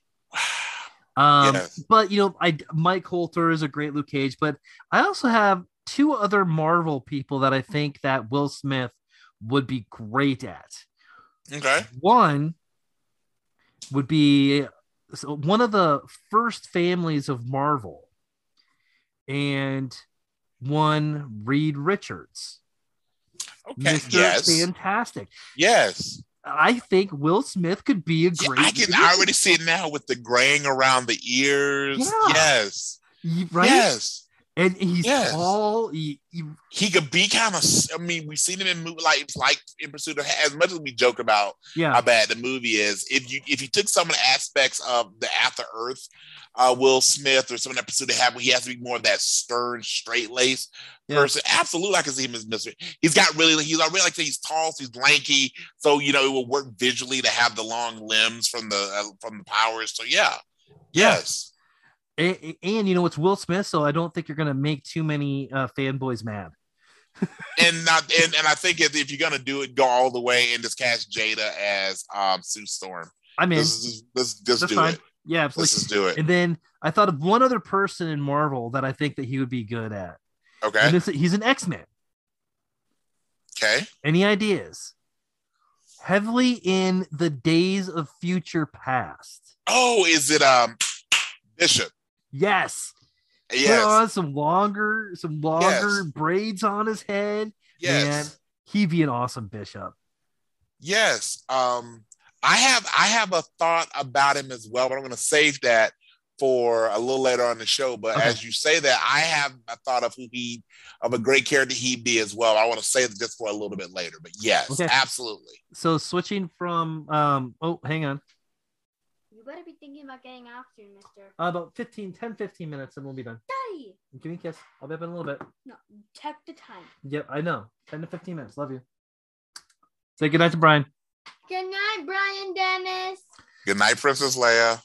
Um, yes. But you know, I Mike Colter is a great Luke Cage, but I also have two other Marvel people that I think that Will Smith would be great at. Okay. One would be one of the first families of Marvel, and one Reed Richards. Okay. Mr. Yes. Fantastic. Yes. I think Will Smith could be a great. Yeah, I can already see it now with the graying around the ears. Yeah. Yes. Right. Yes. And he's yes. tall. He, he, he, could be kind of. I mean, we've seen him in movie like like in Pursuit of as much as we joke about yeah. how bad the movie is. If you if you took some of the aspects of the After Earth uh, Will Smith or some of that Pursuit of Happiness, he has to be more of that stern, straight laced yeah. person. Absolutely, I can see him as Mister. He's got really, he's already like he's tall, so he's lanky, so you know it will work visually to have the long limbs from the uh, from the powers. So yeah, yes. And, and, you know it's Will Smith, so I don't think you're gonna make too many uh, fanboys mad. and not and, and I think if, if, you're gonna do it, go all the way and just cast Jada as um, Sue Storm. I mean, let's just, let's just do fine. it. Yeah, absolutely. Let's just do it. And then I thought of one other person in Marvel that I think that he would be good at. Okay. And he's an X Men. Okay. Any ideas? Heavily in the Days of Future Past. Oh, is it um Bishop? Yes. Yes. Put on some longer, some longer yes. braids on his head. Yes. Man, he'd be an awesome bishop. Yes. Um, I have I have a thought about him as well, but I'm going to save that for a little later on the show. But Okay. as you say that, I have a thought of who he of a great character he'd be as well. I want to save this for a little bit later, but yes, Okay. absolutely. So switching from um oh hang on. You better be thinking about getting off soon, mister. Uh, about 15, 10, 15 minutes and we'll be done. Daddy! Give me a kiss. I'll be up in a little bit. No, check the time. Yep, I know. 10 to 15 minutes. Love you. Say goodnight to Brian. Good night, Brian Dennis. Good night, Princess Leia.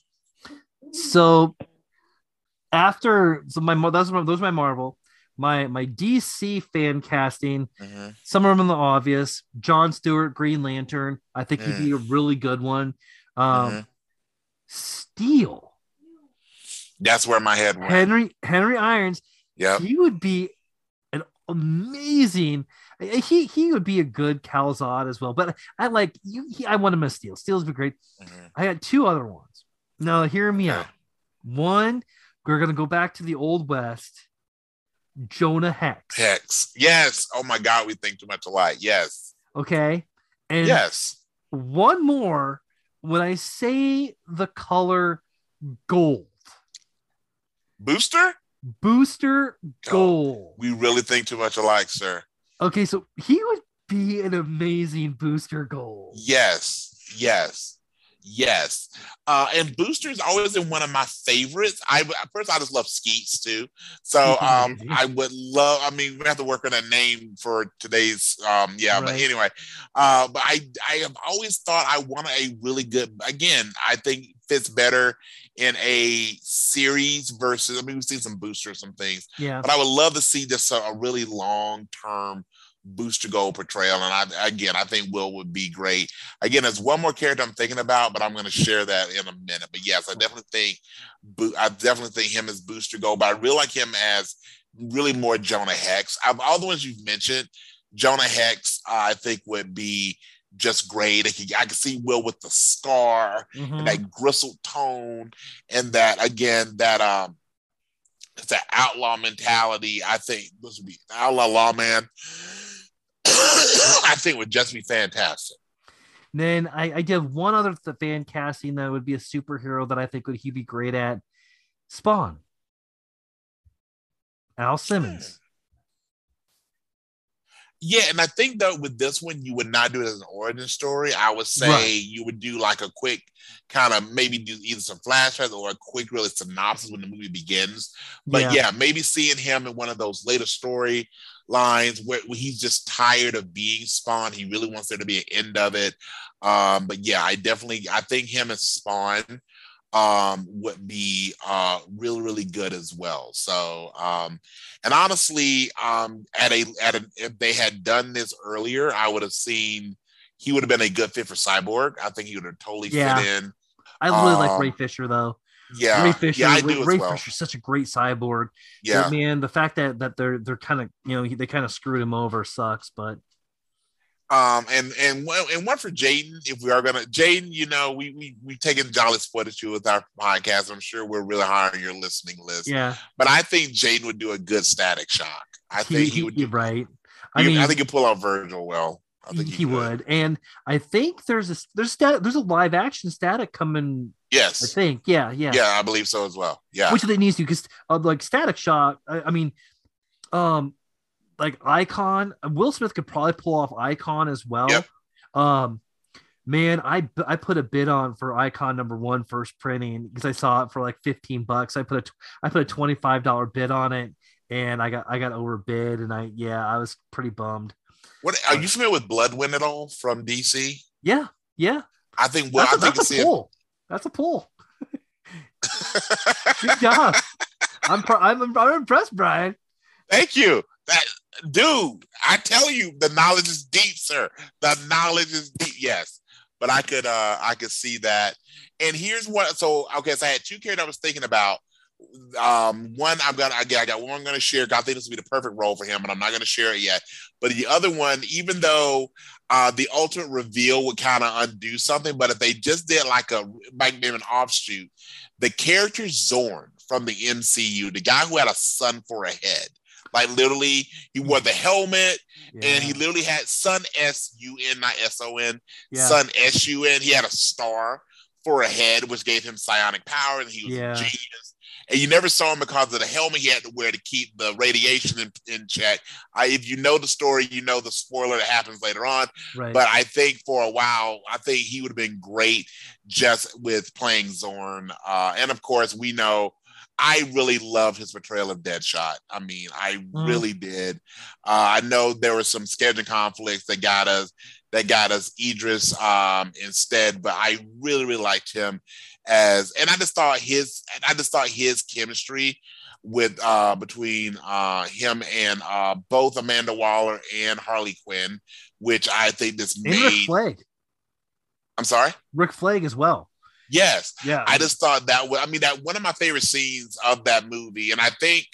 So after so my those were those were my Marvel, my my DC fan casting. Mhm. Some of them are obvious. John Stewart, Green Lantern. I think he'd be a really good one. Um, Mhm. Steel, That's where my head went. Henry Henry Irons. Yeah, He would be an amazing. He he would be a good Calzad as well. But I like you. He, I want him as Steel. Steel's be great. Mhm. I had two other ones. Now, hear me Okay. out. One, we're gonna go back to the old west. Jonah Hex. Hex. Yes. Oh my God, we think too much alike. Yes. Okay. And yes. one more. When I say the color gold, Booster? booster gold. We really think too much alike, sir. Okay, so he would be an amazing booster gold. Yes. Yes. Yes. Uh, and Booster's always in one of my favorites. I first I just love Skeets too. So um. I would love I mean we have to work on a name for today's um yeah, but anyway. Uh but I I have always thought I want a really good again, I think fits better in a series versus I mean we've seen some boosters, some things, Yeah. but I would love to see just a, a really long term Booster Gold portrayal. And I again I think Will would be great. Again, there's one more character I'm thinking about, but I'm going to share that in a minute. But yes, I definitely think I definitely think him as Booster Gold, but I really like him as really more Jonah Hex. Of all the ones you've mentioned, Jonah Hex uh, I think would be just great. I can, I can see Will with the scar Mhm. and that gristled tone, and that again that um. It's that outlaw mentality. I think this would be outlaw lawman. I think would just be fantastic. Then I, I did one other th- fan casting that would be a superhero that I think would he be great at. Spawn. Al hmm. Simmons. Yeah, and I think though with this one, you would not do it as an origin story. I would say Right. you would do like a quick kind of maybe do either some flashbacks or a quick really synopsis when the movie begins. But yeah, maybe seeing him in one of those later story lines where, he's just tired of being Spawn. He really wants there to be an end of it. Um, but yeah, I definitely I think him as Spawn um would be uh really really good as well so um and honestly um at a at a if they had done this earlier i would have seen he would have been a good fit for cyborg i think he would have totally Yeah. fit in I really like um, Ray Fisher though. Yeah Ray Fisher, yeah i Ray, do as Ray well Fisher's such a great cyborg. yeah But man, the fact that that they're they're kind of you know they kind of screwed him over sucks. But Um, and and and one for Jaden, if we are gonna Jaden, you know, we we we've taken jolly sport at you with our podcast. I'm sure we're really high on your listening list. yeah, But I think Jaden would do a good static shock. I think he, he- would you're do right. I mean, I think you'd pull out Virgil well. I he, think he would, and I think there's a there's stat, there's a live action static coming. Yes, I think, yeah, yeah. Yeah, I believe so as well. Yeah. which they need to because uh, like static shock I, I mean um like icon will smith could probably pull off icon as well Yep. um man i i put a bid on for icon number one first printing because i saw it for like 15 bucks i put a I put a 25 dollar bid on it and i got i got overbid and i yeah i was pretty bummed what are you familiar with Bloodwynd at all from DC? yeah yeah I think well, that's, I a, think that's a pull that's a pull good job i'm pro- I'm, I'm impressed brian Thank you. That dude, I tell you, the knowledge is deep, sir. The knowledge is deep. Yes. But I could uh I could see that. And here's what so okay, so I had two characters I was thinking about. Um, one I'm gonna again I got one I'm gonna share. 'cause I think this would be the perfect role for him, but I'm not gonna share it yet. But the other one, even though uh the ultimate reveal would kind of undo something, but if they just did like a like maybe an offshoot, the character Zorn from the MCU, the guy who had a sun for a head. Like literally, he wore the helmet and he literally had Sun S U N, not S O N, yeah. Sun S U N. He had a star for a head, which gave him psionic power, and he was Yeah. a genius. And you never saw him because of the helmet he had to wear to keep the radiation in, in check. I, if you know the story, you know the spoiler that happens later on. Right. But I think for a while, I think he would have been great just with playing Zorn. Uh, and of course, we know I really loved his portrayal of Deadshot. I mean, I Mm. really did. Uh, I know there were some scheduling conflicts that got us that got us Idris um, instead, but I really, really liked him as, and I just thought his, I just thought his chemistry with uh, between uh, him and uh, both Amanda Waller and Harley Quinn, which I think this and Rick made. Flag. I'm sorry. Rick Flag as well. Yes, Yeah. I just thought that. was I mean, that one of my favorite scenes of that movie, and I think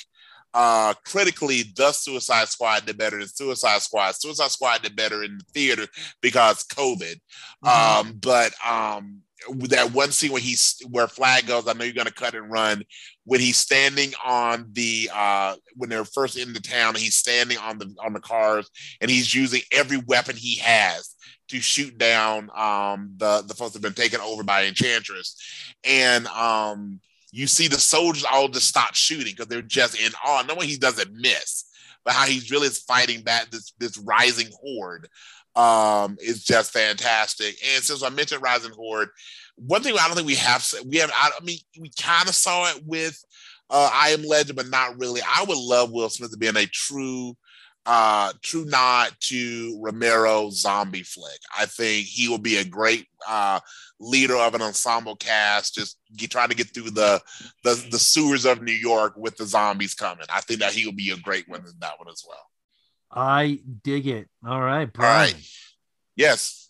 uh critically, the Suicide Squad did better than Suicide Squad. Suicide Squad did better in the theater because COVID. Mhm. Um, but um, that one scene where he's where Flag goes, I know you're gonna cut and run. When he's standing on the uh when they're first in the town, he's standing on the on the cars and he's using every weapon he has to shoot down um the the folks that have been taken over by Enchantress. And um you see the soldiers all just stop shooting because they're just in awe. No one he doesn't miss, but how he's really fighting back this this rising horde um is just fantastic. And since I mentioned Rising Horde, one thing I don't think we have we have I, mean we kind of saw it with uh I Am Legend, but not really. I would love Will Smith to be in a true uh true nod to Romero zombie flick. I think he will be a great uh leader of an ensemble cast, just trying to get through the, the the sewers of New York with the zombies coming. I think that he will be a great one in that one as well. I dig it. All right, All Brian. right. Yes.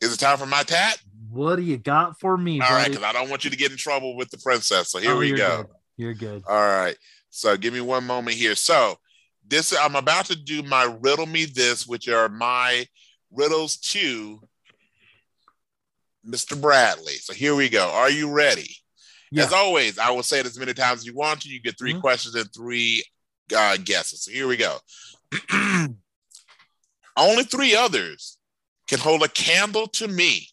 Is it time for my tat? What do you got for me, All right, buddy? because I don't want you to get in trouble with the princess. So here Oh, we you're go. good. You're good. All right. So give me one moment here. So this I'm about to do my riddle me this, which are my riddles to Mr. Bradley. So here we go. Are you ready? Yeah. As always, I will say it as many times as you want to. You get 3 Mhm. questions and three uh, guesses. So here we go. Only three others can hold a candle to me.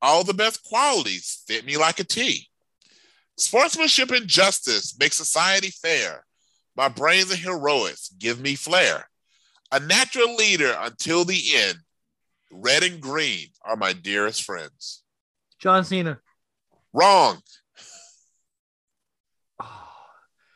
All the best qualities fit me like a a T. Sportsmanship and justice make society fair. My brains and heroics give me flair. A natural leader until the end. Red and green are my dearest friends. John Cena. Wrong.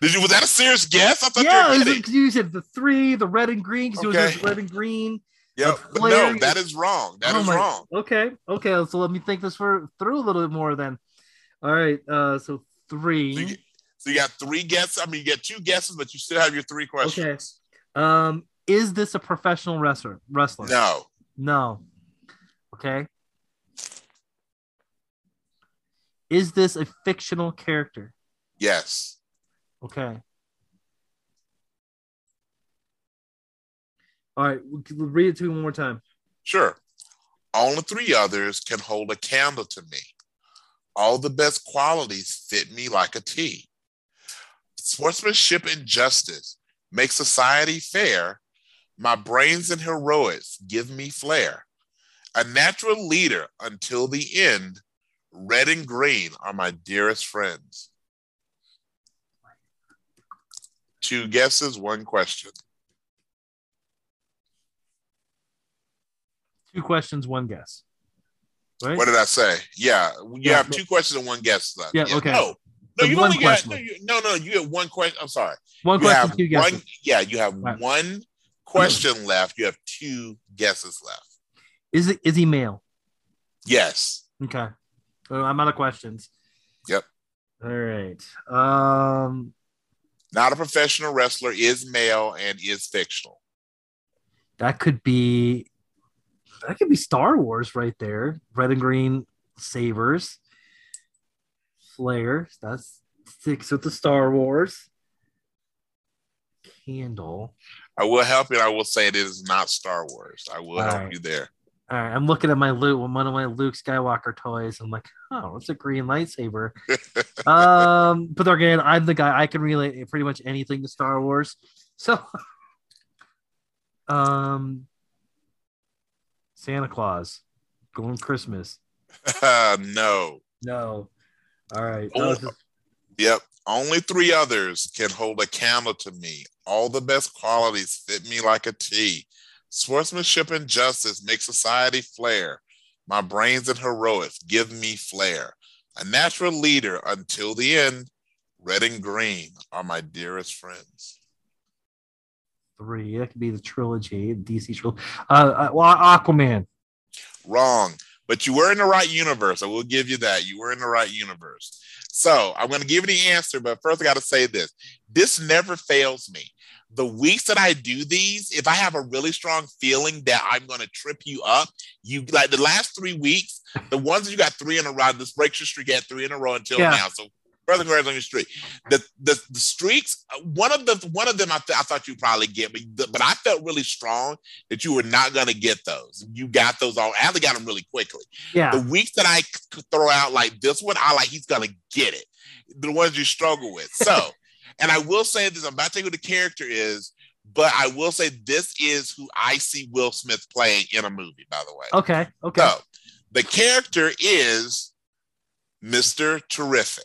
Did you? Was that a serious guess? I thought yeah, you were it- you said the three, the red and green, because Okay. it was red and green. Yeah, no, that is wrong. That is Oh my- wrong. Okay, okay. So let me think this for through a little bit more then. All right, uh, so three. So you, so you got three guesses. I mean, you get two guesses, but you still have your three questions. Um, is this a professional wrestler? Wrestler? No. No. Okay. Is this a fictional character? Yes. Okay. All right, we can- read it to me one more time. Sure. Only three others can hold a candle to me. All the best qualities fit me like a T. Sportsmanship and justice make society fair. My brains and heroics give me flair. A natural leader until the end. Red and green are my dearest friends. Two guesses, one question. Two questions, one guess. Right? What did I say? Yeah, you Yeah, have two questions and one guess left. Yeah, okay. No, no, you only got no, you, no, no. You have one question. I'm sorry. one You question, two guesses. one. Yeah, you have Right. one question left. You have two guesses left. Is it is he male? Yes. Okay. So I'm out of questions. Yep. All right. Um, Not a professional wrestler. Is male and is fictional. that could be that could be Star Wars right there. Red and green sabers. Flare. That's sticks with the Star Wars. Candle. I will help you. I will say it is not Star Wars. I will All help right. you there. All right, I'm looking at my loot one of my Luke Skywalker toys. I'm like, oh, it's a green lightsaber. um, but again, I'm the guy I can relate pretty much anything to Star Wars. So, um, Santa Claus, going Christmas. no. No. All right. Oh. Just- Yep. Only three others can hold a candle to me. All the best qualities fit me like a tea. Sportsmanship and justice make society flare. My brains and heroics give me flair. A natural leader until the end. Red and green are my dearest friends. three. That could be the trilogy, DC trilogy. Uh, uh, well, Aquaman. Wrong. But you were in the right universe. I will give you that. You were in the right universe. So I'm going to give you the answer, but first I got to say this. This never fails me. The weeks that I do these, if I have a really strong feeling that I'm going to trip you up, you like the last three weeks, the ones that you got three in a row, this breaks your streak at three in a row until Yeah. now. So further congrats on your streak. The, the the streaks, uh, one of the one of them I, th- I thought you probably get, but but I felt really strong that you were not going to get those. You got those all. Allie got them really quickly. Yeah. The weeks that I throw out like this one, I like he's gonna get it. The ones you struggle with. So, and I will say this: I'm about to tell you who the character is, but I will say this is who I see Will Smith playing in a movie. By the way, Okay. Okay. so the character is Mr. Terrific.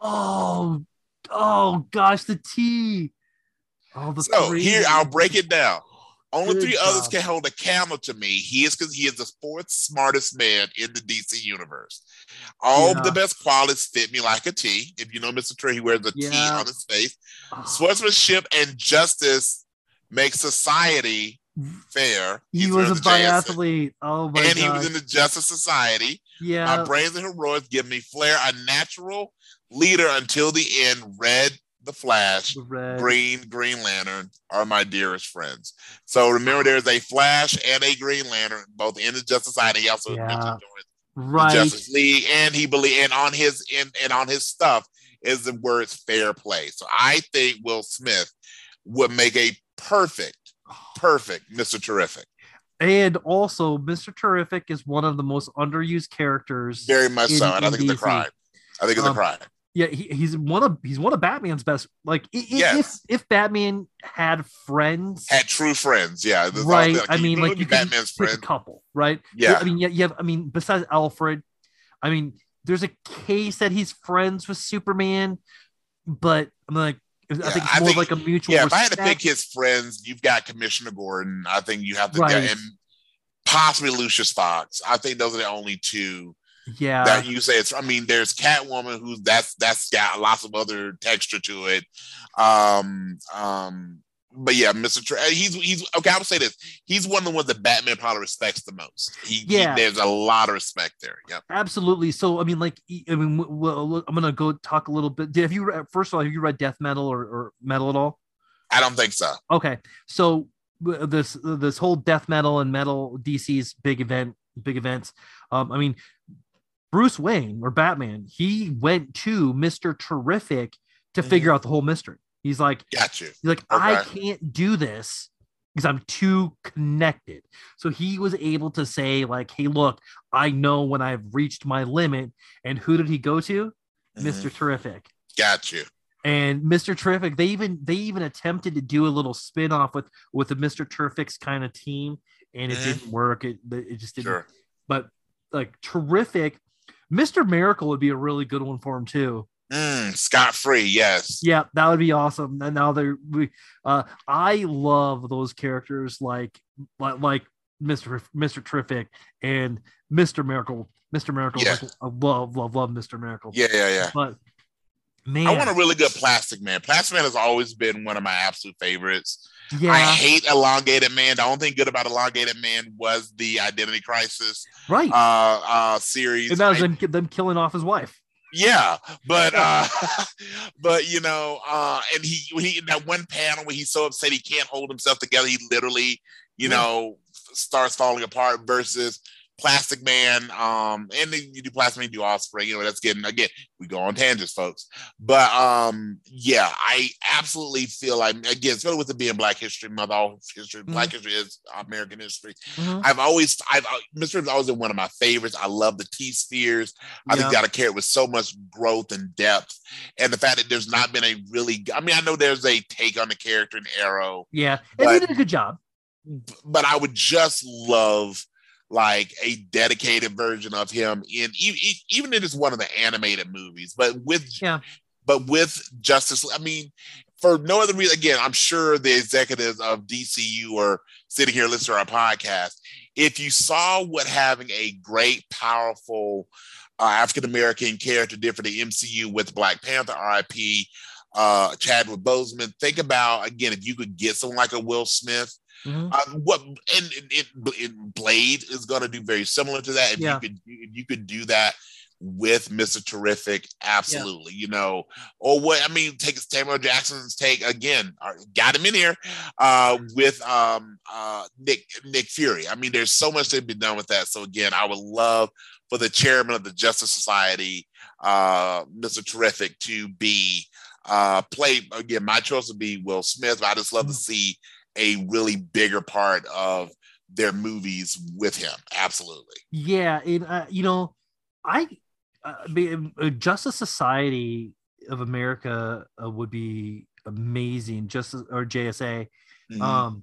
Oh, oh gosh, the T. Oh, the So three. here I'll break it down. Only Good three others job. can hold a camel to me. He is because he is the fourth smartest man in the DC universe. All Yeah. the best qualities fit me like a T. If you know Mr. Trey, he wears a T Yeah. on his face. Oh, Sportsmanship and justice make society fair. he He's was a biathlete. Oh my And he was in the Justice Society. yeah. My brains and heroics give me flair, a natural leader until the end. Red, the Flash, the. Green, Green Lantern are my dearest friends. So remember, there's a Flash and a Green Lantern, both in the Justice Society. He also Yeah. joined the Right. Justice League, and he believe and on his and, and on his stuff is the words fair play. So I think Will Smith would make a perfect, perfect Mr. Terrific. And also, Mr. Terrific is one of the most underused characters. Very much so. And I in think it's a crime. I think it's a Um, crime. Yeah, he, he's one of he's one of Batman's best. Like, i- i- Yes. if if Batman had friends, Had true friends. Yeah. Right? always- I mean, like you Batman's pick friend. a couple, right? Yeah. I mean, yeah, you have. I mean, besides Alfred, I mean, there's a case that he's friends with Superman, but I'm like, I Yeah, think it's more think- like a mutual. Yeah, if I had to pick his friends, you've got Commissioner Gordon. I think you have to, Right. and possibly Lucius Fox. I think those are the only two yeah, that you say it's. I mean, there's Catwoman, who's that's that's got lots of other texture to it. Um, um, but yeah, Mister. Tra- he's he's okay. I would say this. He's one of the ones that Batman probably respects the most. He, he- Yeah. there's a lot of respect there. Yep. absolutely. So, I mean, like, I mean, w- I'm gonna go talk a little bit. Have you read, first of all, have you read Death Metal or, or Metal at all? I don't think so. Okay, so this this whole death metal and metal DC's big event, big events. Um, I mean, Bruce Wayne or Batman, he went to Mister Terrific to figure out the whole mystery. He's like, Got you. he's like, I can't do this because I'm too connected. So he was able to say, like, hey, look, I know when I've reached my limit. And who did he go to? Mhm. Mister Terrific Got you. and Mr. Terrific, they even they even attempted to do a little spin-off with with the Mr. Terrific's kind of team, and it Mhm. didn't work. It it just didn't. Sure. But like terrific, Mr. Miracle would be a really good one for him too. Mm, Scott Free. Yes. Yeah, that would be awesome. And now they're we uh I love those characters like like like Mr. Mr. Terrific and Mr. Miracle. Mr. Miracle, Yeah. like, I love, love, love Mr. Miracle. Yeah. Yeah. Yeah. But man, I want a really good Plastic Man. Plastic Man has always been one of my absolute favorites. Yeah, I hate Elongated Man. The only thing good about Elongated Man was the Identity Crisis right. uh, uh, series. and that was I- them, them killing off his wife. yeah, but uh, but you know, uh, and he when he that one panel where he's so upset he can't hold himself together, he literally, you Yeah. know, starts falling apart. Versus Plastic Man, um, and then you do Plastic Man, you do Offspring. You know, that's getting again. We go on tangents, folks. But um, yeah, I absolutely feel like again, especially with it being Black History Month, all history, Black History is American history. I've always, I've, uh, Mr. has always been one of my favorites. I love the T spheres. I think Yeah. got a character with so much growth and depth, and the fact that there's not been a really. I mean, I know there's a take on the character in Arrow, Yeah, and they But- did a good job. but I would just love like a dedicated version of him in even, even in just one of the animated movies, but with Yeah. but with Justice. I mean, for no other reason. Again, I'm sure the executives of DCU are sitting here listening to our podcast. If you saw what having a great, powerful uh, African American character did for the MCU with Black Panther, RIP, uh, Chadwick Boseman, think about again if you could get someone like a Will Smith. Mhm. Uh, what and, and, and- and Blade is going to do very similar to that. If Yeah. you could, if you could do that with Mr. Terrific, absolutely. You know, or what I mean, take Samuel Jackson's take again. uh, Got him in here uh, with um, uh, Nick Nick Fury. I mean, there's so much to be done with that. So again, I would love for the chairman of the Justice Society, uh, Mr. Terrific, to be uh, play again. My choice would be Will Smith. But I just love to see a really bigger part of their movies with him. Absolutely. Yeah, and uh, you know, I, uh, be, uh, Justice Society of America uh, would be amazing. Justice or JSA. Mhm. Um,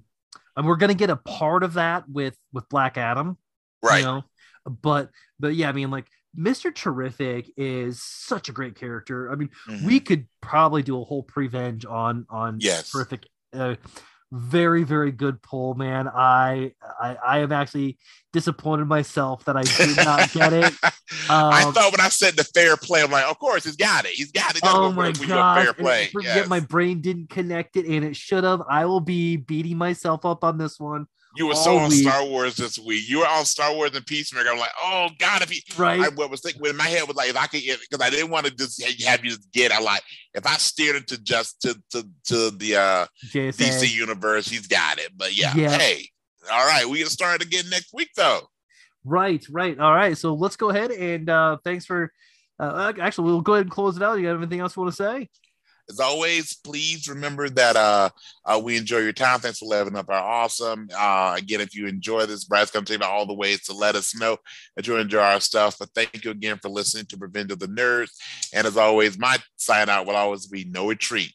and we're gonna get a part of that with with Black Adam, right. You know, but but yeah, I mean, like Mister Terrific is such a great character. I mean, Mhm. we could probably do a whole Pre-Venge on on Yes. Terrific. Uh, very very good pull, man. I I I am actually disappointed myself that I did not get it. I Um, thought when I said the fair play, I'm like, of course he's got it. He's got it. Oh my for- for your god! Fair play. Yes. my brain didn't connect it, and it should have. I will be beating myself up on this one. You were so on. Star Wars this week. You were on Star Wars and Peacemaker. I'm like, oh God, if he, Right? I what was thinking in my head was like, if I could, because I didn't want to just have you just get. I like if I steered into just to to to the uh JSA. DC universe, he's got it. But yeah, Yeah. hey, all right, we can start again next week though. Right, right. All right. So let's go ahead and uh thanks for uh actually we'll go ahead and close it out. You got anything else you want to say? As always, please remember that uh, uh, we enjoy your time. Thanks for leveling up our awesome. Uh, again, if you enjoy this, Brad's going to take you all the ways to let us know that you enjoy our stuff. But thank you again for listening to Pre-Venge of the Nerds. And as always, my sign out will always be no retreat,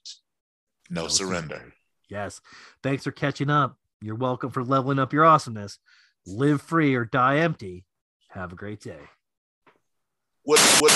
no, No surrender. Yes. Thanks for catching up. You're welcome for leveling up your awesomeness. Live free or die empty. Have a great day. What what